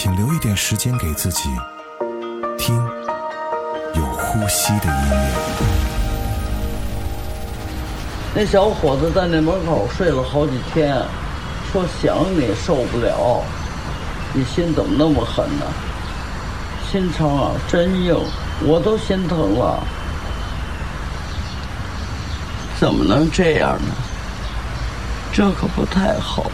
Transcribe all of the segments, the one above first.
请留一点时间给自己，听有呼吸的音乐。那小伙子在那门口睡了好几天，说想你受不了，你心怎么那么狠呢？心肠啊，真硬，我都心疼了。怎么能这样呢？这可不太好。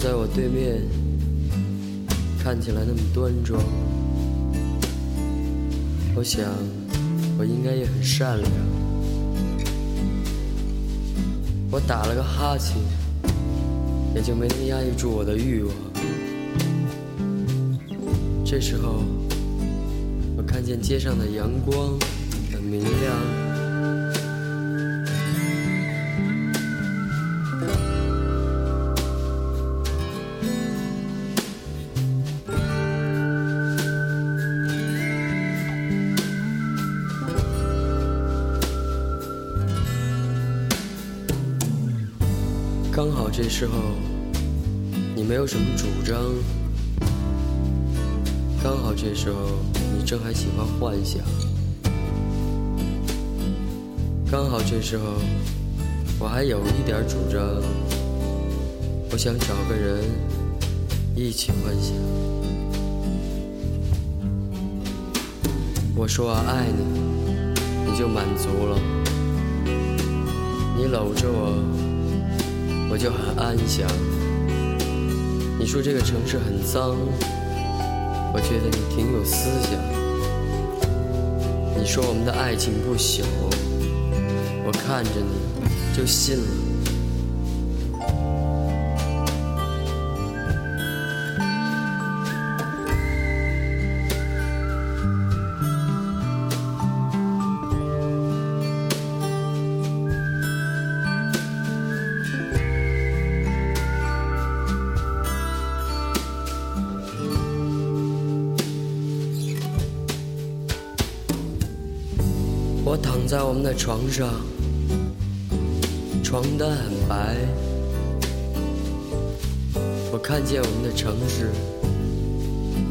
在我对面，看起来那么端庄。我想，我应该也很善良。我打了个哈欠，也就没能压抑住我的欲望。这时候，我看见街上的阳光时候你没有什么主张，刚好这时候你正还喜欢幻想，刚好这时候我还有一点主张，我想找个人一起幻想。我说我爱你，你就满足了，你搂着我。我就很安详。你说这个城市很脏，我觉得你挺有思想。你说我们的爱情不朽，我看着你就信了。在我们的床上，床单很白。我看见我们的城市，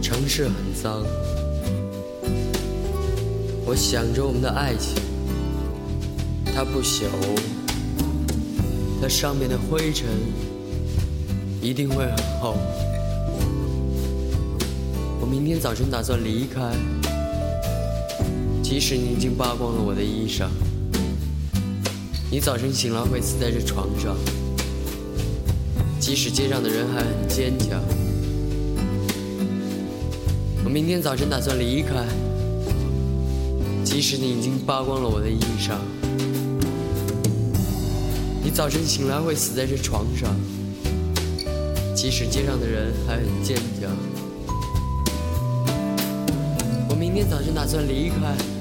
城市很脏。我想着我们的爱情，它不朽，它上面的灰尘一定会很厚。我明天早晨打算离开。即使你已经扒光了我的衣裳，你早晨醒来会死在这床上。即使街上的人还很坚强，我明天早晨打算离开。即使你已经扒光了我的衣裳，你早晨醒来会死在这床上。即使街上的人还很坚强，我明天早晨打算离开。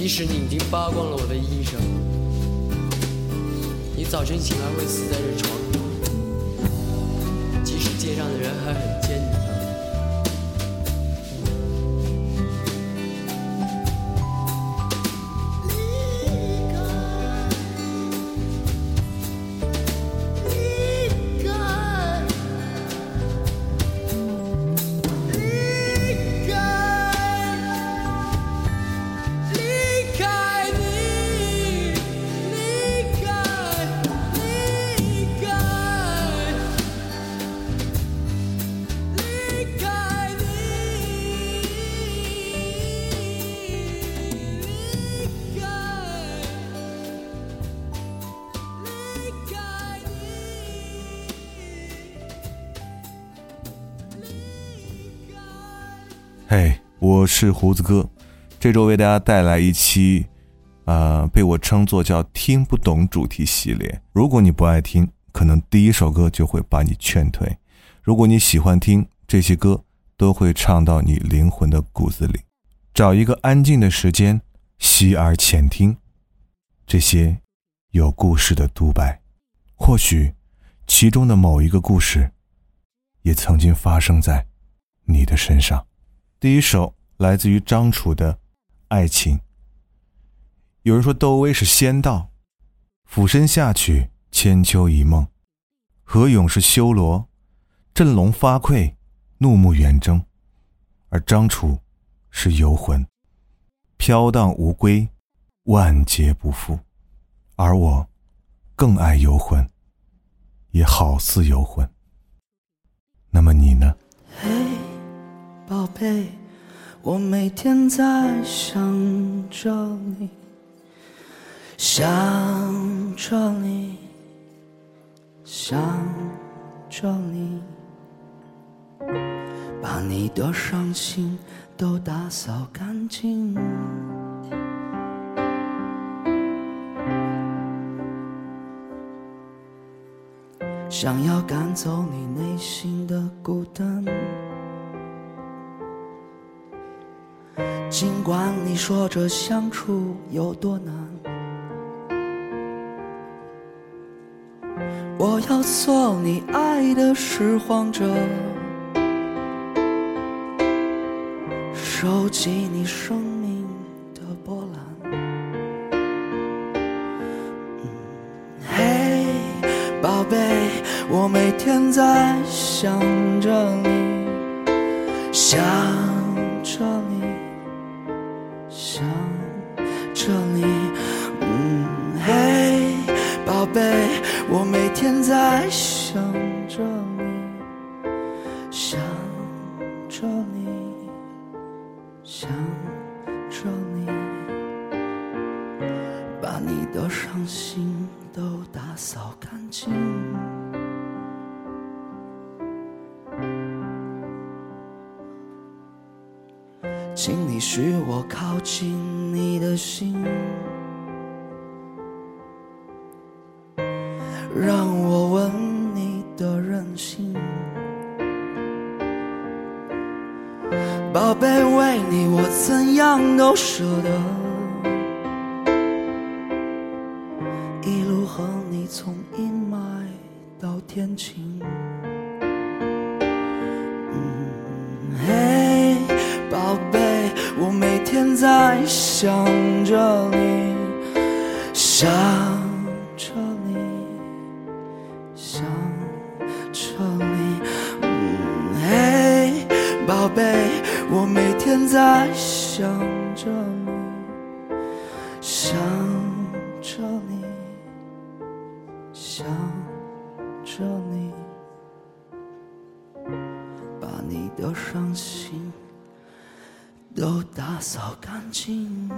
即使你已经扒光了我的衣裳，你早晨醒来会死在这床上。即使街上的人还很坚强。是胡子哥，这周为大家带来一期，呃，被我称作叫“听不懂”主题系列。如果你不爱听，可能第一首歌就会把你劝退；如果你喜欢听，这些歌都会唱到你灵魂的骨子里。找一个安静的时间，细耳浅听这些有故事的独白，或许其中的某一个故事，也曾经发生在你的身上。第一首来自于张楚的《爱情》。有人说窦唯是仙道，俯身下去，千秋一梦；何勇是修罗，振聋发聩，怒目圆睁；而张楚是游魂，飘荡无归，万劫不复。而我更爱游魂，也好似游魂。那么你呢？嘿宝贝，我每天在想着你，想着你，想着你，把你的伤心都打扫干净，想要赶走你内心的孤单。尽管你说这相处有多难，我要做你爱的拾荒者，收集你生命的波澜。嘿，宝贝，我每天在想着你，想现在想着你，想着你，把你的伤心。都打扫干净。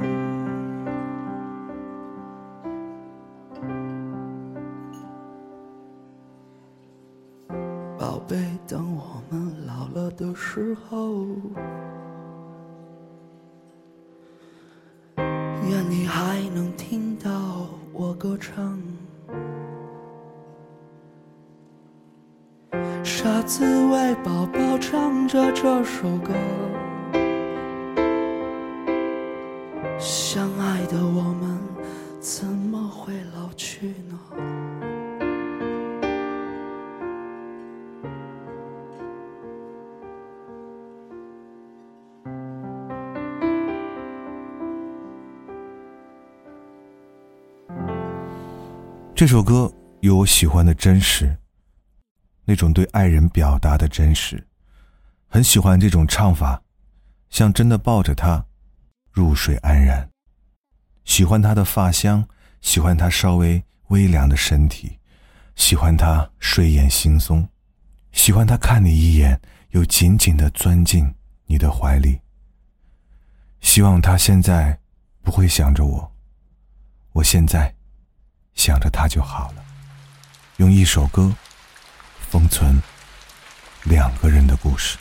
这首歌有我喜欢的真实，那种对爱人表达的真实，很喜欢这种唱法，像真的抱着他。入睡安然，喜欢他的发香，喜欢他稍微微凉的身体，喜欢他睡眼惺忪，喜欢他看你一眼又紧紧的钻进你的怀里。希望他现在不会想着我，我现在想着他就好了。用一首歌封存两个人的故事。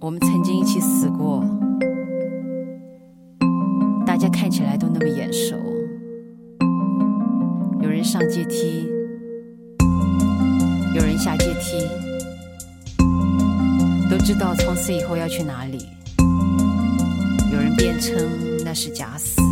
我们曾经一起死过？大家看起来都那么眼熟。有人上阶梯，有人下阶梯，都知道从此以后要去哪里。有人辩称那是假死。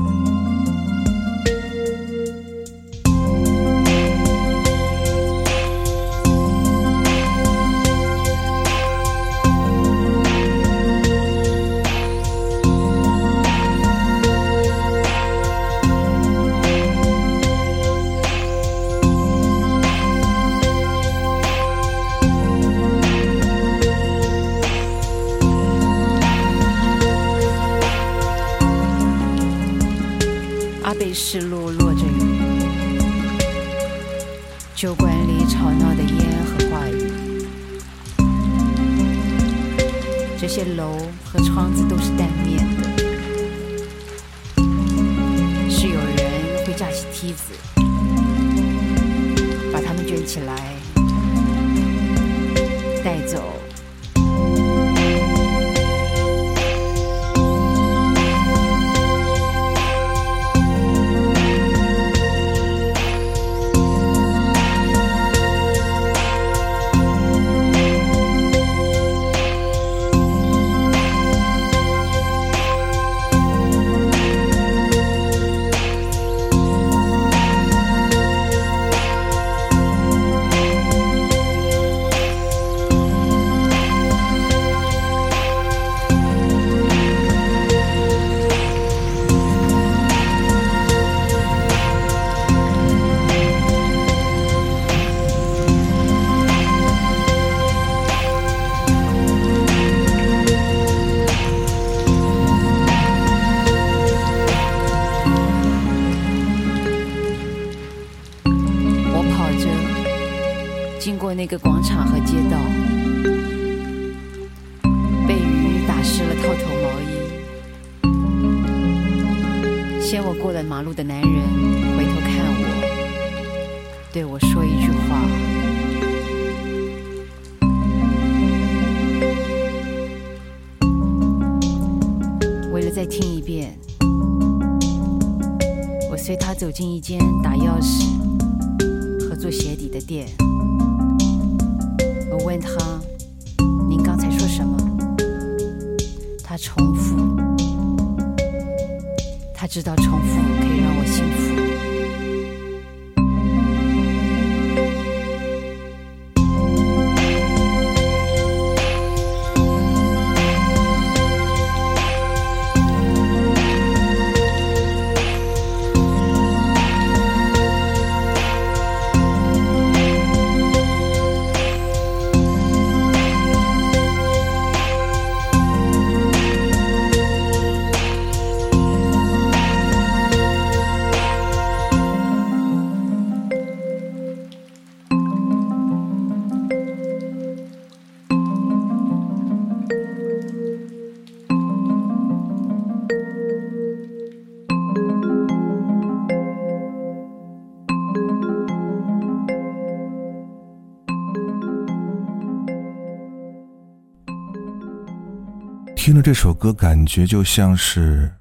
这首歌，感觉就像是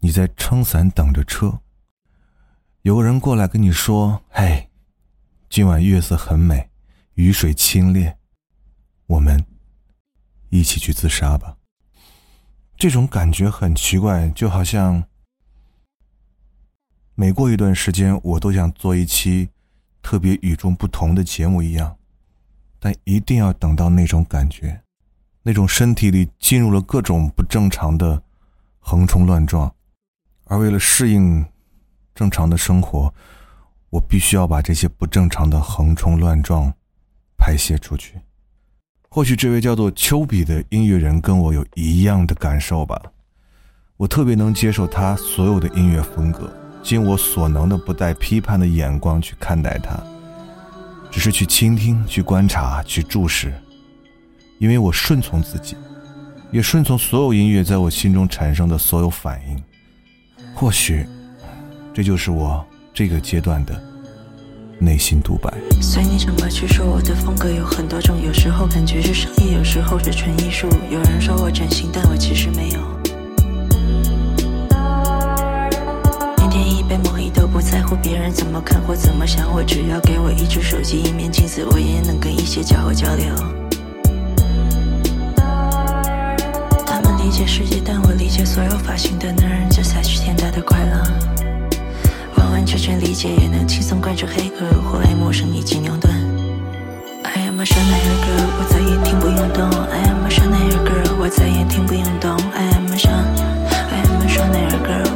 你在撑伞等着车，有个人过来跟你说：“嘿，今晚月色很美，雨水清冽，我们一起去自杀吧。”这种感觉很奇怪，就好像每过一段时间，我都想做一期特别与众不同的节目一样，但一定要等到那种感觉，那种身体里进入了各种不正常的横冲乱撞，而为了适应正常的生活，我必须要把这些不正常的横冲乱撞排泄出去。或许这位叫做丘比的音乐人跟我有一样的感受吧。我特别能接受他所有的音乐风格，尽我所能的不带批判的眼光去看待他，只是去倾听、去观察、去注视，因为我顺从自己，也顺从所有音乐在我心中产生的所有反应。或许，这就是我这个阶段的内心独白。随你怎么去说，我的风格有很多种，有时候感觉是商业，有时候是纯艺术。有人说我整形，但我其实没有。天天一杯莫一都不在乎别人怎么看或怎么想，我只要给我一只手机、一面镜子，我也能跟一些家伙交流。理解世界，但我理解所有发型的男人，这才是天大的快乐。完完全全理解，也能轻松关注黑客或爱陌生以及牛顿。I am a Chanel girl，我再也听不用懂。I am a Chanel girl，我再也听不用懂。I am a Chan，I am a Chanel girl。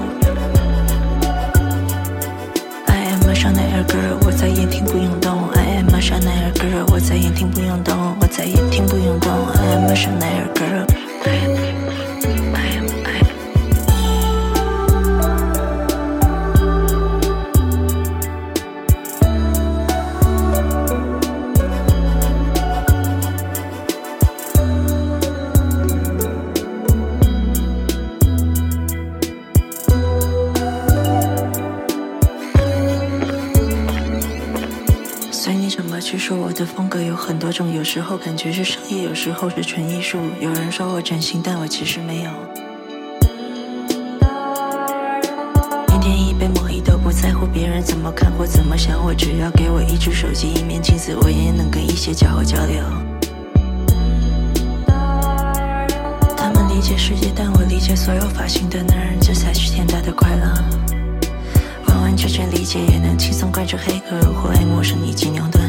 香奈儿 girl，我再也听不用懂。I am a 香奈儿 girl，我再也听不用懂。我再也听不用懂。I am a 香奈说我。的风格有很多种，有时候感觉是商业，有时候是纯艺术。有人说我整形，但我其实没有。一天一杯莫伊都不在乎别人怎么看或怎么想，我只要给我一只手机、一面镜子，我也能跟一些家伙交流。他们理解世界，但我理解所有发型的男人，这才是天大的快乐。完完全全理解，也能轻松关注黑客或爱陌生已经牛顿。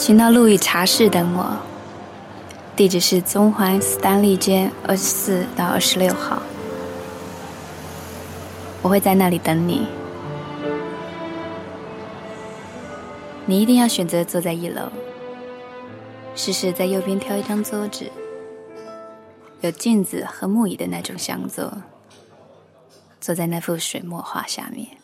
请到路易茶室等我，地址是中环斯丹利街二十四到二十六号，我会在那里等你。你一定要选择坐在一楼，试试在右边挑一张桌子，有镜子和木椅的那种香座，坐在那幅水墨画下面。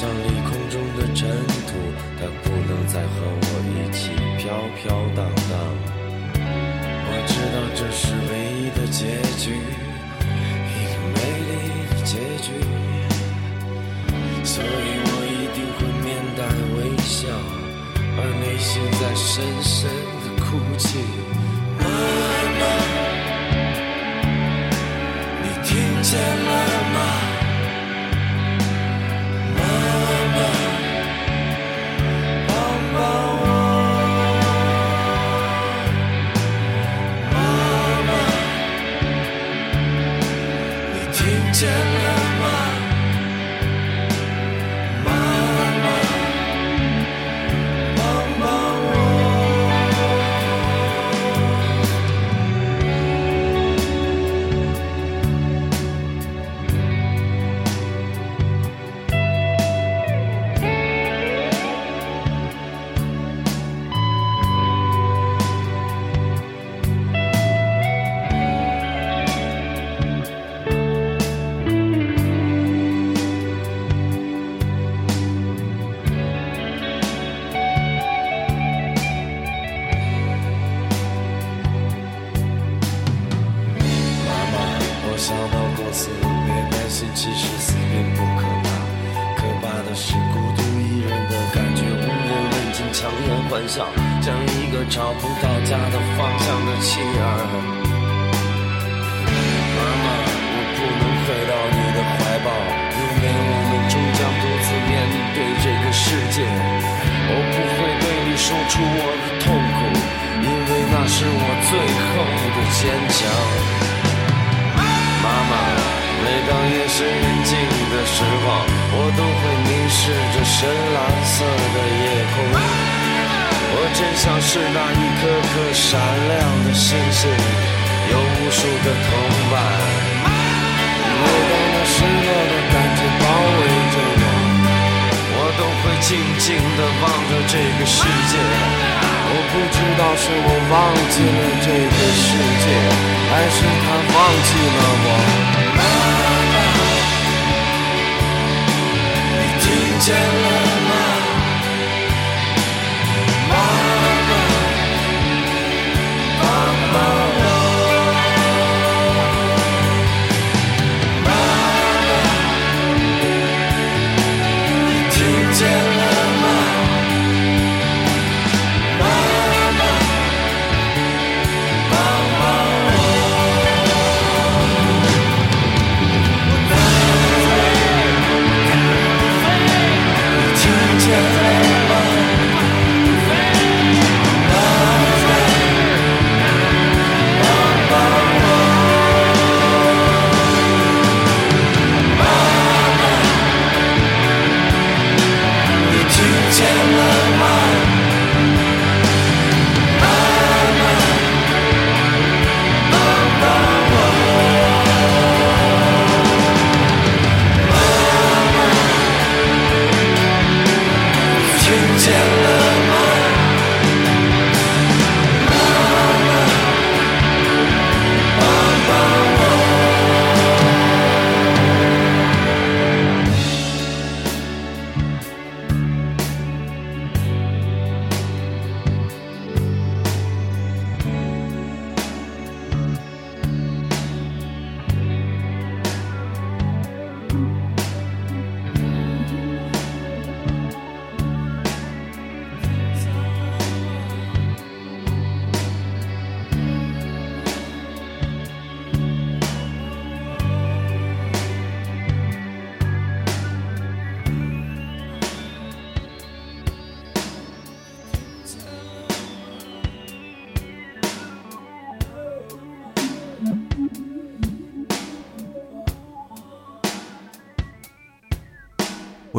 像离空中的尘土它不能再和我一起飘飘荡荡我知道这是唯一的结局一个美丽的结局。所以我一定会面带微笑而内心在深深的哭泣。妈妈你听见了？turn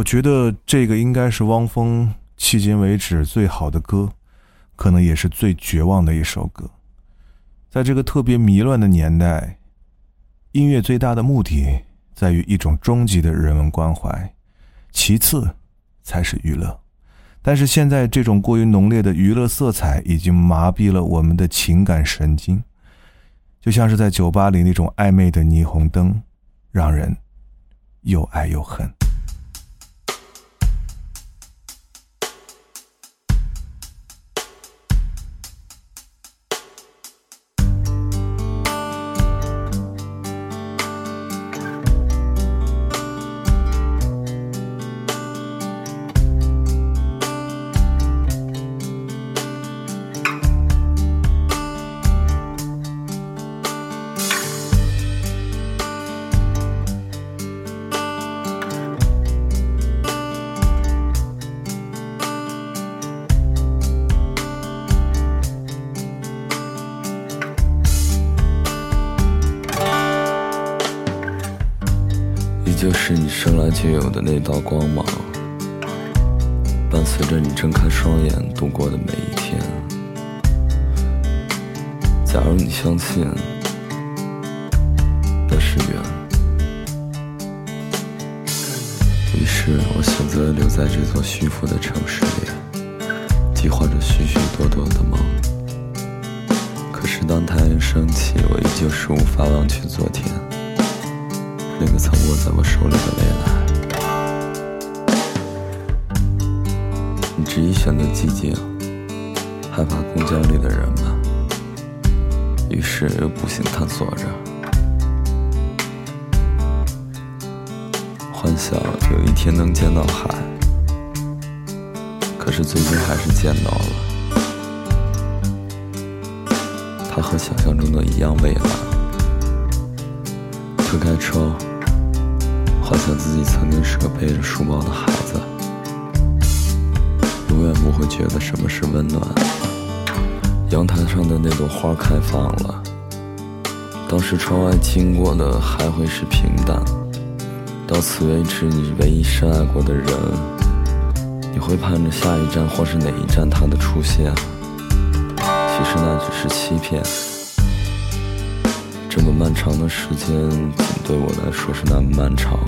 觉得这个应该是汪峰迄今为止最好的歌，可能也是最绝望的一首歌。在这个特别迷乱的年代，音乐最大的目的在于一种终极的人文关怀，其次才是娱乐。但是现在这种过于浓烈的娱乐色彩已经麻痹了我们的情感神经，就像是在酒吧里那种暧昧的霓虹灯，让人又爱又恨。就是你生来就有的那道光芒，伴随着你睁开双眼度过的每一天。假如你相信那是缘，于是我选择留在这座虚浮的城市里，计划着许许多多的梦。可是当太阳升起，我依旧是无法忘却昨天。那个曾握在我手里的未来，你执意选择寂静，害怕公交里的人们，于是又步行探索着，幻想有一天能见到海，可是最终还是见到了，它和想象中的一样蔚蓝。推开窗。好像自己曾经是个背着书包的孩子，永远不会觉得什么是温暖。阳台上的那朵花开放了，当时窗外经过的还会是平淡。到此为止，你唯一深爱过的人，你会盼着下一站或是哪一站他的出现。其实那只是欺骗。这么漫长的时间，仅对我来说是那么漫长。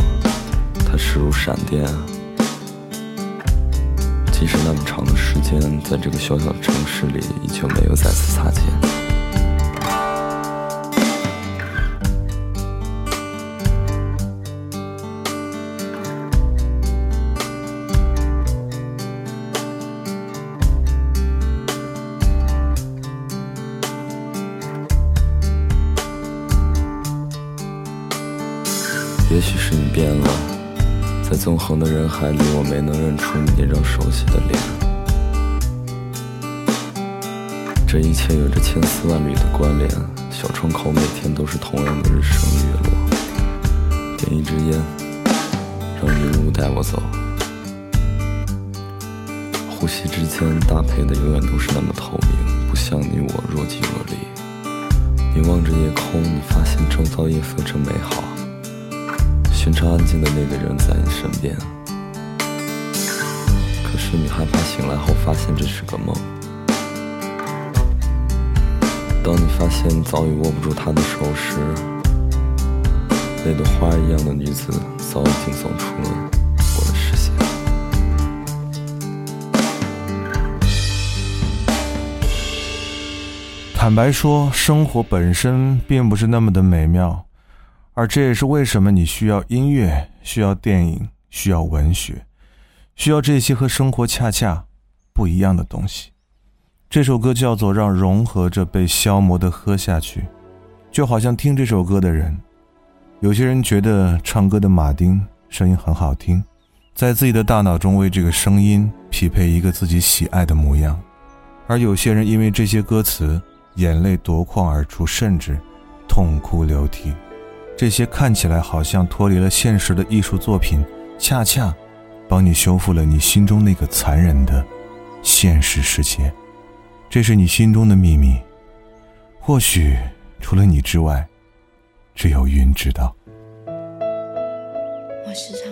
它势如闪电，即使那么长的时间，在这个小小的城市里，依旧没有再次擦肩。横的人海里，我没能认出你那张熟悉的脸。这一切有着千丝万缕的关联，小窗口每天都是同样的日升月落。点一支烟，让云雾带我走，呼吸之间搭配的永远都是那么透明，不像你我若即若离。你望着夜空，你发现周遭夜色真美好。寻常安静的那个人在你身边，可是你害怕醒来后发现这是个梦。当你发现早已握不住他的手时，那朵花一样的女子早已经走出了我的视线。坦白说，生活本身并不是那么的美妙。而这也是为什么你需要音乐、需要电影、需要文学、需要这些和生活恰恰不一样的东西。这首歌叫做《让融合着被消磨的喝下去》，就好像听这首歌的人，有些人觉得唱歌的马丁声音很好听，在自己的大脑中为这个声音匹配一个自己喜爱的模样；而有些人因为这些歌词，眼泪夺眶而出，甚至痛哭流涕。这些看起来好像脱离了现实的艺术作品，恰恰帮你修复了你心中那个残忍的现实世界。这是你心中的秘密，或许除了你之外，只有云知道。我时常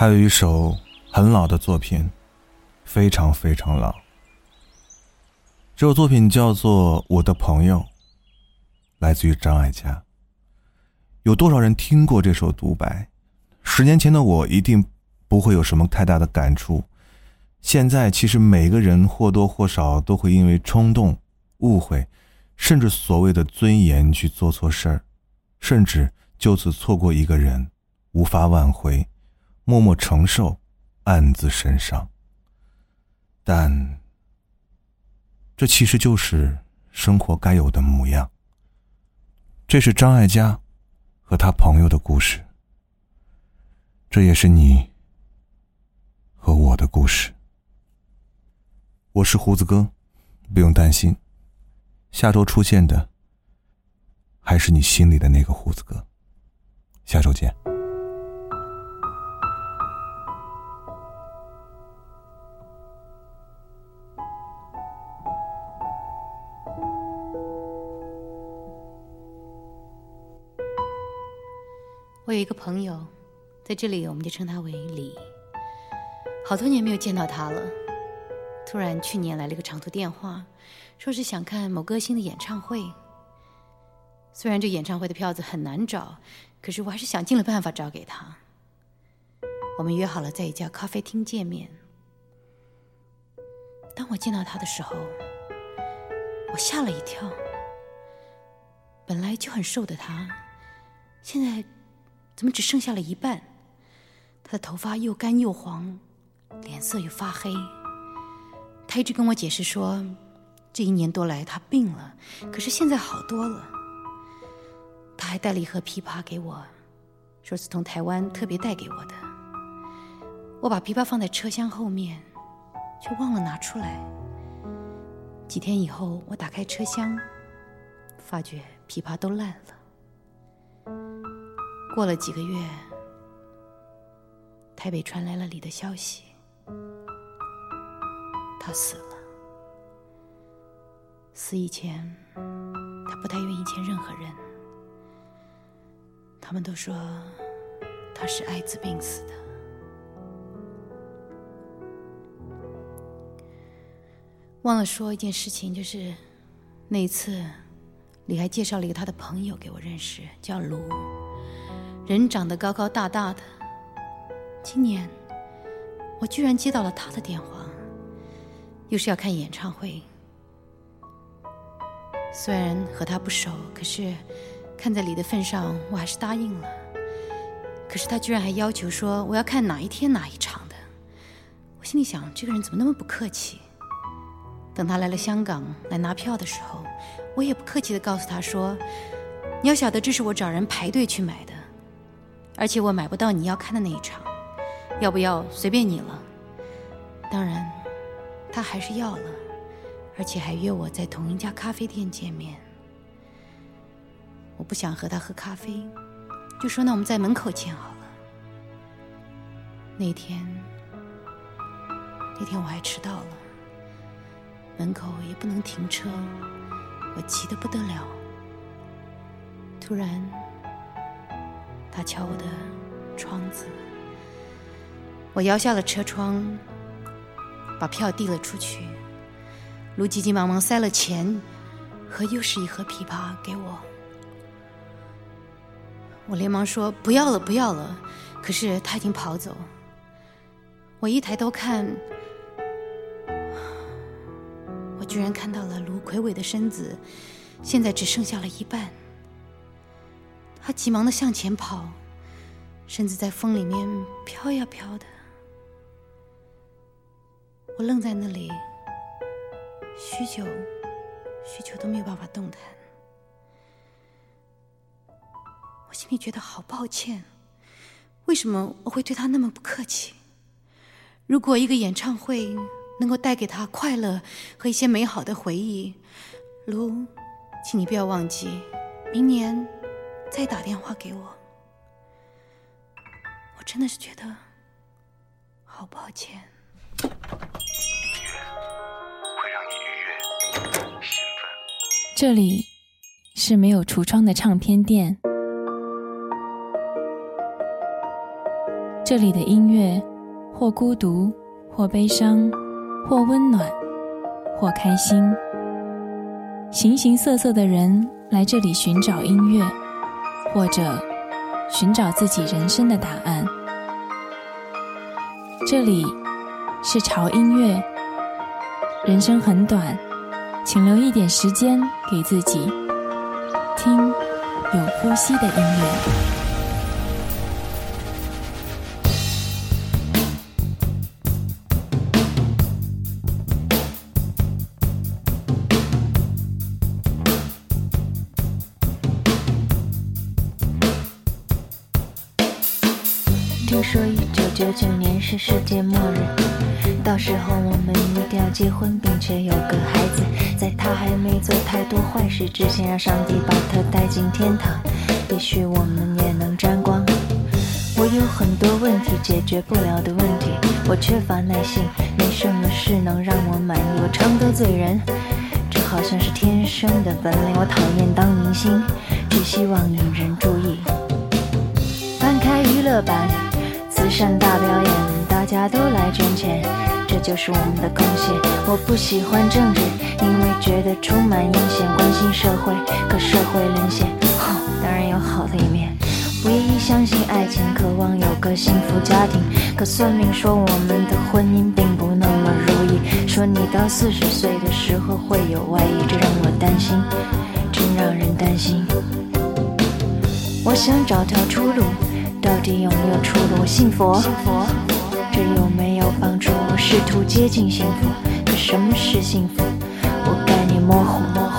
还有一首很老的作品，非常非常老。这首作品叫做《我的朋友》，来自于张艾嘉。有多少人听过这首独白？十年前的我一定不会有什么太大的感触。现在，其实每个人或多或少都会因为冲动、误会，甚至所谓的尊严去做错事儿，甚至就此错过一个人，无法挽回，默默承受，暗自神伤。但，这其实就是生活该有的模样。这是张艾嘉和他朋友的故事，这也是你和我的故事。我是胡子哥，不用担心，下周出现的还是你心里的那个胡子哥。下周见。一个朋友，在这里我们就称他为李。好多年没有见到他了。突然，去年来了个长途电话，说是想看某歌星的演唱会。虽然这演唱会的票子很难找，可是我还是想尽了办法找给他。我们约好了在一家咖啡厅见面。当我见到他的时候，我吓了一跳。本来就很瘦的他，现在怎么只剩下了一半？他的头发又干又黄，脸色又发黑。他一直跟我解释说，这一年多来他病了，可是现在好多了。他还带了一盒枇杷给我，说是从台湾特别带给我的。我把枇杷放在车厢后面，却忘了拿出来。几天以后，我打开车厢，发觉枇杷都烂了。过了几个月，台北传来了李的消息。他死了。死以前，他不太愿意见任何人。他们都说他是艾滋病死的。忘了说一件事情，就是那一次，李还介绍了一个他的朋友给我认识，叫卢，人长得高高大大的。今年，我居然接到了他的电话。又是要看演唱会，虽然和他不熟，可是看在李的份上，我还是答应了。可是他居然还要求说我要看哪一天哪一场的，我心里想这个人怎么那么不客气。等他来了香港来拿票的时候，我也不客气的告诉他说，你要晓得这是我找人排队去买的，而且我买不到你要看的那一场，要不要随便你了。当然。他还是要了，而且还约我在同一家咖啡店见面。我不想和他喝咖啡，就说那我们在门口见好了。那天，那天我还迟到了，门口也不能停车，我急得不得了。突然，他敲我的窗子，我摇下了车窗。把票递了出去，卢急急忙忙塞了钱和又是一盒枇杷给我，我连忙说不要了不要了，可是他已经跑走。我一抬头看，我居然看到了卢魁伟的身子，现在只剩下了一半。他急忙的向前跑，身子在风里面飘呀飘的。我愣在那里，许久，许久都没有办法动弹。我心里觉得好抱歉，为什么我会对他那么不客气？如果一个演唱会能够带给他快乐和一些美好的回忆，卢，请你不要忘记，明年再打电话给我。我真的是觉得好抱歉。这里是没有橱窗的唱片店，这里的音乐，或孤独，或悲伤，或温暖，或开心。形形色色的人来这里寻找音乐，或者寻找自己人生的答案。这里是潮音乐。人生很短，请留一点时间给自己，听有呼吸的音乐。世界末日。到时候我们一定要结婚，并且有个孩子，在他还没做太多坏事之前，让上帝把他带进天堂。也许我们也能沾光。我有很多问题解决不了的问题，我缺乏耐心，没什么事能让我满意。我常得罪人，这好像是天生的本领。我讨厌当明星，只希望引人注意。翻开娱乐版，慈善大表演，大家都来捐钱。这就是我们的贡献。我不喜欢政治，因为觉得充满阴险。关心社会，可社会沦陷。当然有好的一面。唯一相信爱情，渴望有个幸福家庭。可算命说我们的婚姻并不那么如意，说你到四十岁的时候会有外遇，这让我担心，真让人担心。我想找条出路，到底有没有出路？我信佛。这有没有帮助？我试图接近幸福，可什么是幸福？我概念模糊。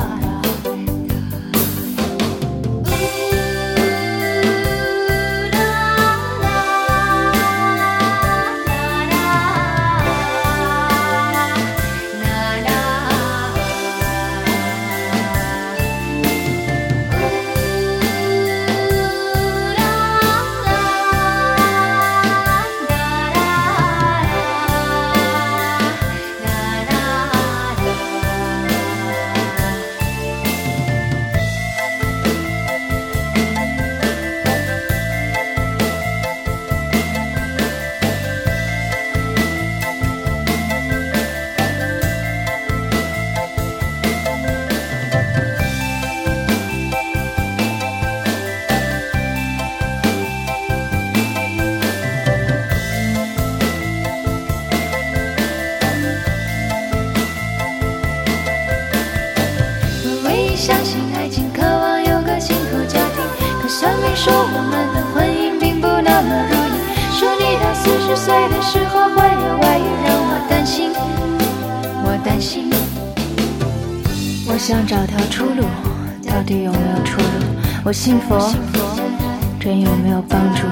我想找条出路，到底有没有出路？我信佛，真有没有帮助？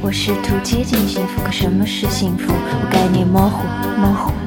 我试图接近幸福，可什么是幸福？我概念模糊，模糊。